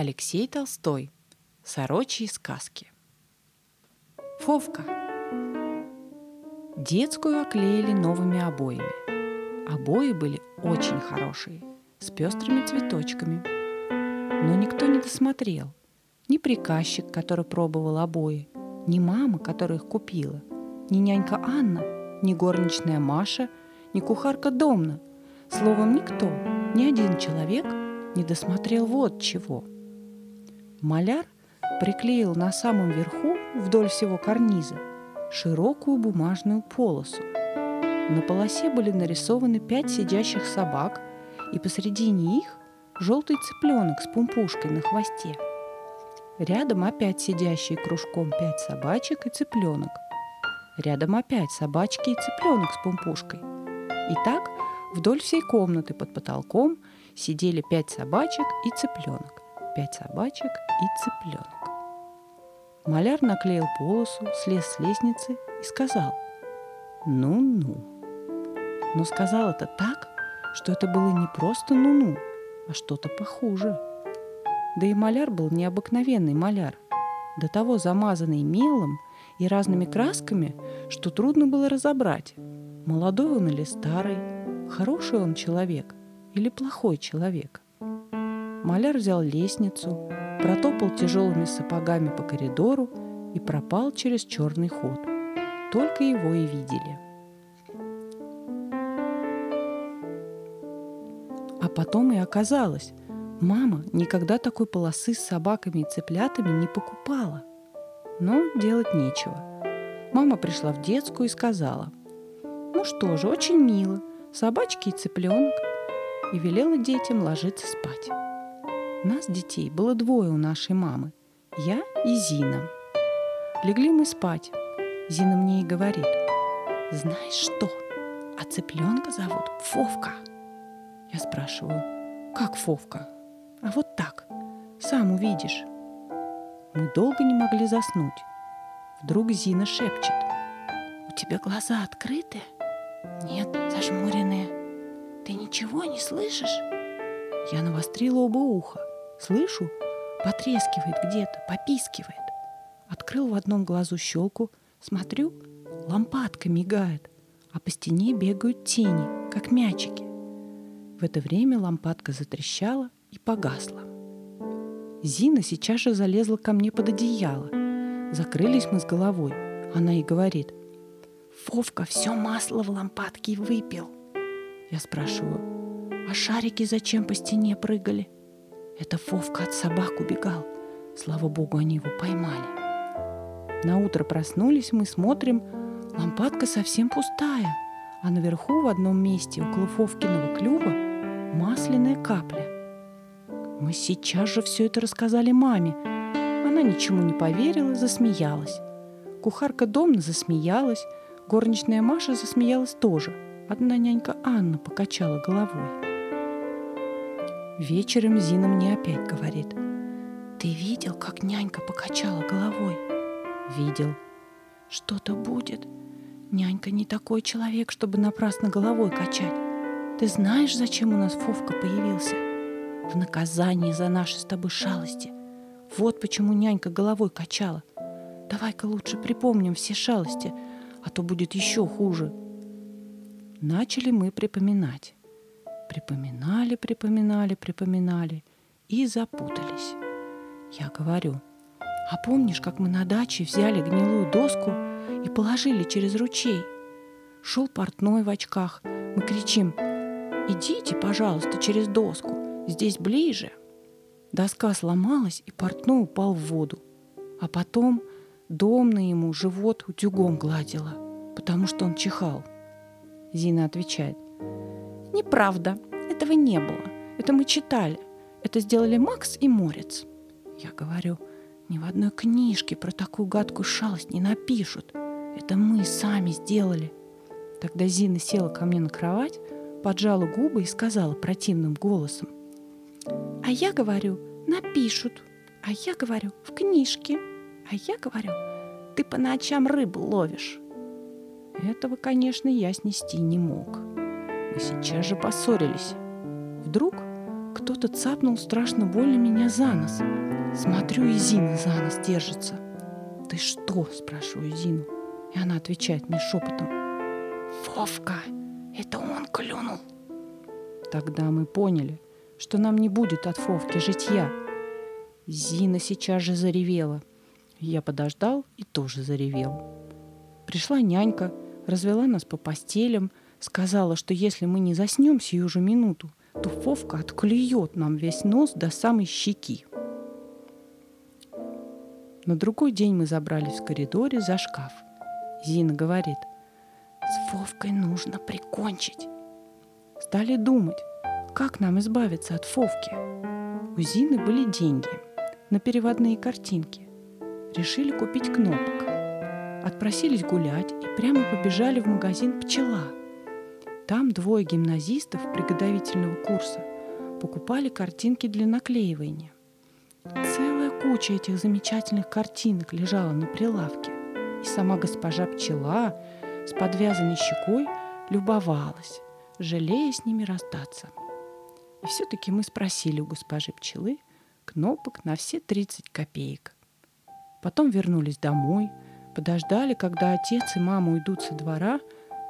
Алексей Толстой. Сорочьи сказки. Фовка. Детскую оклеили новыми обоями. Обои были очень хорошие, с пестрыми цветочками. Но никто не досмотрел. Ни приказчик, который пробовал обои, ни мама, которая их купила, ни нянька Анна, ни горничная Маша, ни кухарка Домна. Словом, никто, ни один человек не досмотрел вот чего. Маляр приклеил на самом верху, вдоль всего карниза, широкую бумажную полосу. На полосе были нарисованы пять сидящих собак, и посредине их желтый цыпленок с пумпушкой на хвосте. Рядом опять сидящие кружком пять собачек и цыпленок. Рядом опять собачки и цыпленок с пумпушкой. И так вдоль всей комнаты под потолком сидели пять собачек и цыпленок. Пять собачек и цыпленок. Маляр наклеил полосу, слез с лестницы и сказал «Ну-ну». Но сказал это так, что это было не просто «ну-ну», а что-то похуже. Да и маляр был необыкновенный маляр, до того замазанный мелом и разными красками, что трудно было разобрать, молодой он или старый, хороший он человек или плохой человек. Маляр взял лестницу, протопал тяжелыми сапогами по коридору и пропал через черный ход. Только его и видели. А потом и оказалось, мама никогда такой полосы с собаками и цыплятами не покупала. Но делать нечего. Мама пришла в детскую и сказала, «Ну что же, очень мило, собачки и цыпленок», и велела детям ложиться спать. Нас, детей, было двое у нашей мамы. Я и Зина. Легли мы спать. Зина мне и говорит. Знаешь что? А цыпленка зовут Фовка. Я спрашиваю, как Фовка? А вот так. Сам увидишь. Мы долго не могли заснуть. Вдруг Зина шепчет. У тебя глаза открыты? Нет, зажмуренные. Ты ничего не слышишь? Я навострила оба уха. Слышу, потрескивает где-то, попискивает. Открыл в одном глазу щелку, смотрю, лампадка мигает, а по стене бегают тени, как мячики. В это время лампадка затрещала и погасла. Зина сейчас же залезла ко мне под одеяло. Закрылись мы с головой. Она и говорит, «Фовка все масло в лампадке выпил». Я спрашиваю, «А шарики зачем по стене прыгали?» Это Вовка от собак убегал. Слава богу, они его поймали. На утро проснулись мы, смотрим, лампадка совсем пустая, а наверху в одном месте около Фовкиного клюва масляная капля. Мы сейчас же все это рассказали маме. Она ничему не поверила, засмеялась. Кухарка Домна засмеялась, горничная Маша засмеялась тоже. Одна нянька Анна покачала головой. Вечером Зина мне опять говорит. Ты видел, как нянька покачала головой? Видел. Что-то будет. Нянька не такой человек, чтобы напрасно головой качать. Ты знаешь, зачем у нас Фовка появился? В наказание за наши с тобой шалости. Вот почему нянька головой качала. Давай-ка лучше припомним все шалости, а то будет еще хуже. Начали мы припоминать. Припоминали, припоминали, припоминали и запутались. Я говорю, а помнишь, как мы на даче взяли гнилую доску и положили через ручей? Шел портной в очках. Мы кричим, идите, пожалуйста, через доску, здесь ближе. Доска сломалась, и портной упал в воду. А потом домна ему живот утюгом гладила, потому что он чихал. Зина отвечает, Неправда. Этого не было. Это мы читали. Это сделали Макс и Морец. Я говорю, ни в одной книжке про такую гадкую шалость не напишут. Это мы сами сделали. Тогда Зина села ко мне на кровать, поджала губы и сказала противным голосом. А я говорю, напишут. А я говорю, в книжке. А я говорю, ты по ночам рыбу ловишь. Этого, конечно, я снести не мог. Мы сейчас же поссорились. Вдруг кто-то цапнул страшно больно меня за нос. Смотрю, и Зина за нос держится. «Ты что?» – спрашиваю Зину. И она отвечает мне шепотом. «Вовка, это он клюнул». Тогда мы поняли, что нам не будет от Фовки житья. Зина сейчас же заревела. Я подождал и тоже заревел. Пришла нянька, развела нас по постелям, сказала, что если мы не заснем сию же минуту, то Фовка отклюет нам весь нос до самой щеки. На другой день мы забрались в коридоре за шкаф. Зина говорит, с Фовкой нужно прикончить. Стали думать, как нам избавиться от Фовки. У Зины были деньги на переводные картинки. Решили купить кнопок. Отпросились гулять и прямо побежали в магазин «Пчела». Там двое гимназистов приготовительного курса покупали картинки для наклеивания. Целая куча этих замечательных картинок лежала на прилавке. И сама госпожа пчела с подвязанной щекой любовалась, жалея с ними расстаться. И все-таки мы спросили у госпожи пчелы кнопок на все 30 копеек. Потом вернулись домой, подождали, когда отец и мама уйдут со двора,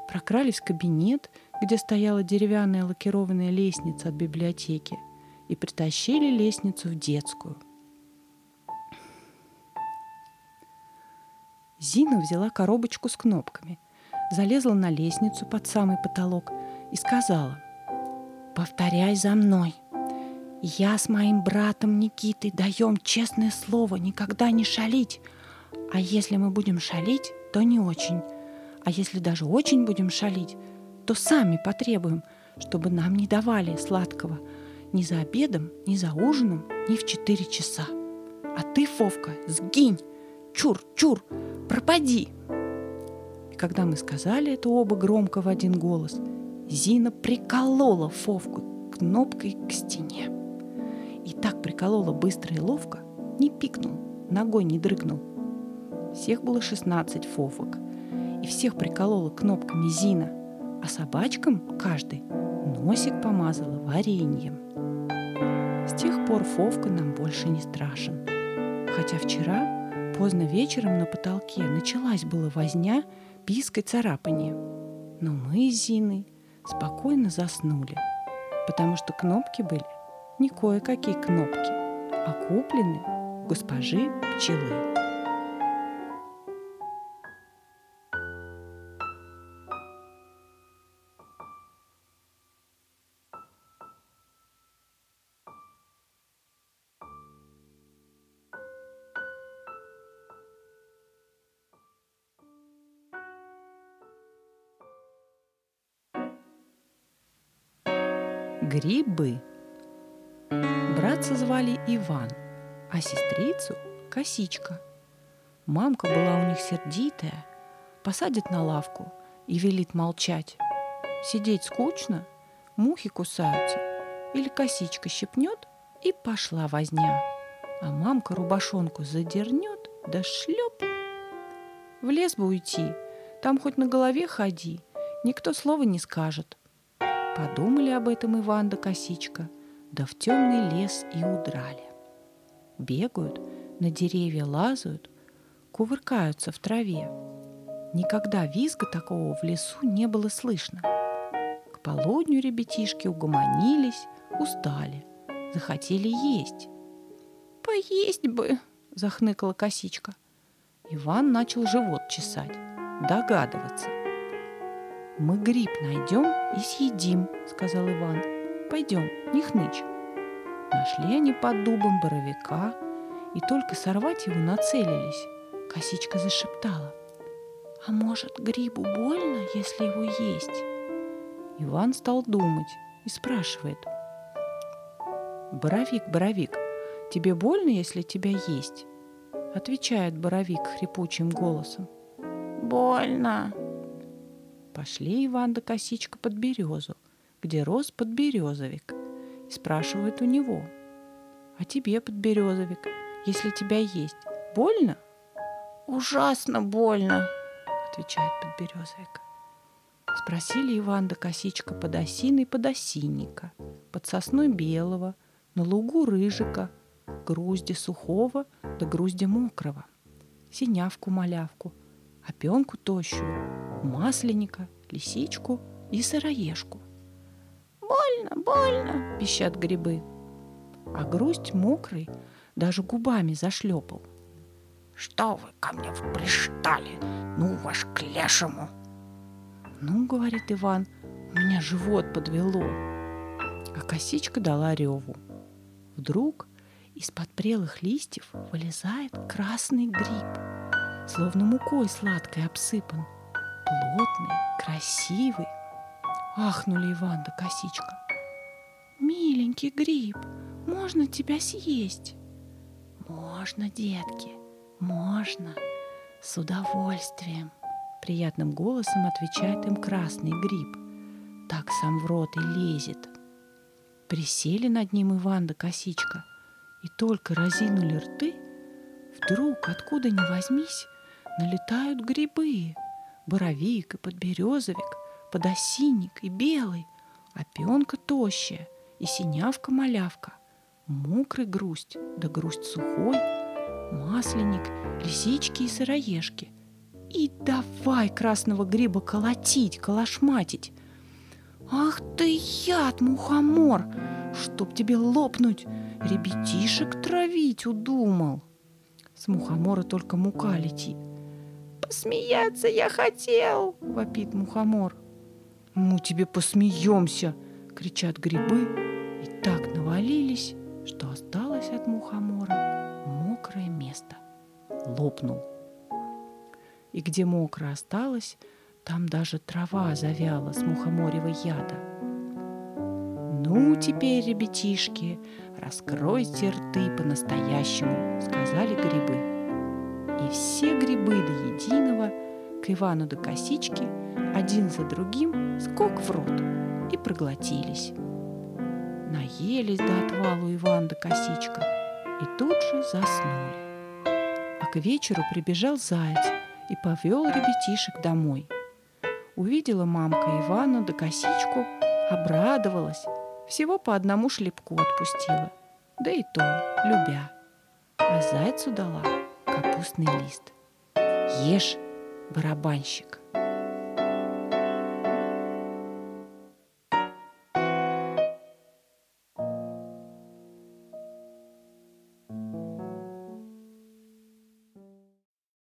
прокрались в кабинет, где стояла деревянная лакированная лестница от библиотеки, и притащили лестницу в детскую. Зина взяла коробочку с кнопками, залезла на лестницу под самый потолок и сказала «Повторяй за мной. Я с моим братом Никитой даем честное слово никогда не шалить, а если мы будем шалить, то не очень. А если даже очень будем шалить, то сами потребуем, чтобы нам не давали сладкого ни за обедом, ни за ужином, ни в четыре часа. А ты, Фовка, сгинь! Чур, чур, пропади!» И когда мы сказали это оба громко в один голос, Зина приколола Фовку кнопкой к стене. И так приколола быстро и ловко, не пикнул, ногой не дрыгнул. Всех было 16 фовок, и всех приколола кнопками Зина, а собачкам каждый носик помазала вареньем. С тех пор Фовка нам больше не страшен. Хотя вчера Поздно вечером на потолке началась была возня, писк и царапание. Но мы с Зиной спокойно заснули, потому что кнопки были не кое-какие кнопки, а куплены госпожи пчелы. Грибы. Братца звали Иван, а сестрицу – Косичка. Мамка была у них сердитая, посадит на лавку и велит молчать. Сидеть скучно, мухи кусаются, или косичка щипнет, и пошла возня. А мамка рубашонку задернет, да шлеп. В лес бы уйти, там хоть на голове ходи, никто слова не скажет. Подумали об этом Иван да Косичка, да в темный лес и удрали. Бегают, на деревья лазают, кувыркаются в траве. Никогда визга такого в лесу не было слышно. К полудню ребятишки угомонились, устали, захотели есть. «Поесть бы!» – захныкала косичка. Иван начал живот чесать, догадываться. «Мы гриб найдем и съедим», — сказал Иван. «Пойдем, не хнычь». Нашли они под дубом боровика, и только сорвать его нацелились. Косичка зашептала. «А может, грибу больно, если его есть?» Иван стал думать и спрашивает. «Боровик, Боровик, тебе больно, если тебя есть?» Отвечает Боровик хрипучим голосом. «Больно!» Пошли Иван да Косичка под березу, где рос подберезовик, и спрашивают у него, «А тебе, подберезовик, если тебя есть, больно?» «Ужасно больно», — отвечает подберезовик. Спросили Иван да Косичка под осиной подосинника, под сосной белого, на лугу рыжика, грузди сухого да грузди мокрого, синявку-малявку, опенку тощую, масленника, лисичку и сыроежку. «Больно, больно!» – пищат грибы. А грусть мокрый даже губами зашлепал. «Что вы ко мне пристали? Ну, ваш к лешему!» «Ну, — говорит Иван, — у меня живот подвело!» А косичка дала реву. Вдруг из-под прелых листьев вылезает красный гриб, словно мукой сладкой обсыпан, плотный, красивый. Ахнули Иван да косичка. «Миленький гриб, можно тебя съесть?» «Можно, детки, можно, с удовольствием!» Приятным голосом отвечает им красный гриб. Так сам в рот и лезет. Присели над ним Иван да Косичка и только разинули рты, вдруг, откуда ни возьмись, налетают грибы. Боровик и подберезовик, подосинник и белый, опенка тощая и синявка-малявка, мокрый грусть да грусть сухой, масленник, лисички и сыроежки. И давай красного гриба колотить, колошматить. Ах ты яд, мухомор! Чтоб тебе лопнуть, ребятишек травить удумал. С мухомора только мука летит. «Посмеяться я хотел!» — вопит мухомор. «Мы тебе посмеемся!» — кричат грибы и так навалились, что осталось от мухомора мокрое место. Лопнул. И где мокро осталось, там даже трава завяла с мухоморевой яда. «Ну, теперь, ребятишки, раскройте рты по-настоящему», — сказали грибы. И все грибы до единого к Ивану до косички один за другим скок в рот и проглотились. Наелись до отвалу Иван да косичка и тут же заснули. А к вечеру прибежал заяц и повел ребятишек домой. Увидела мамка Ивана да косичку, обрадовалась, всего по одному шлепку отпустила, да и то любя. А зайцу дала капустный лист. Ешь, барабанщик.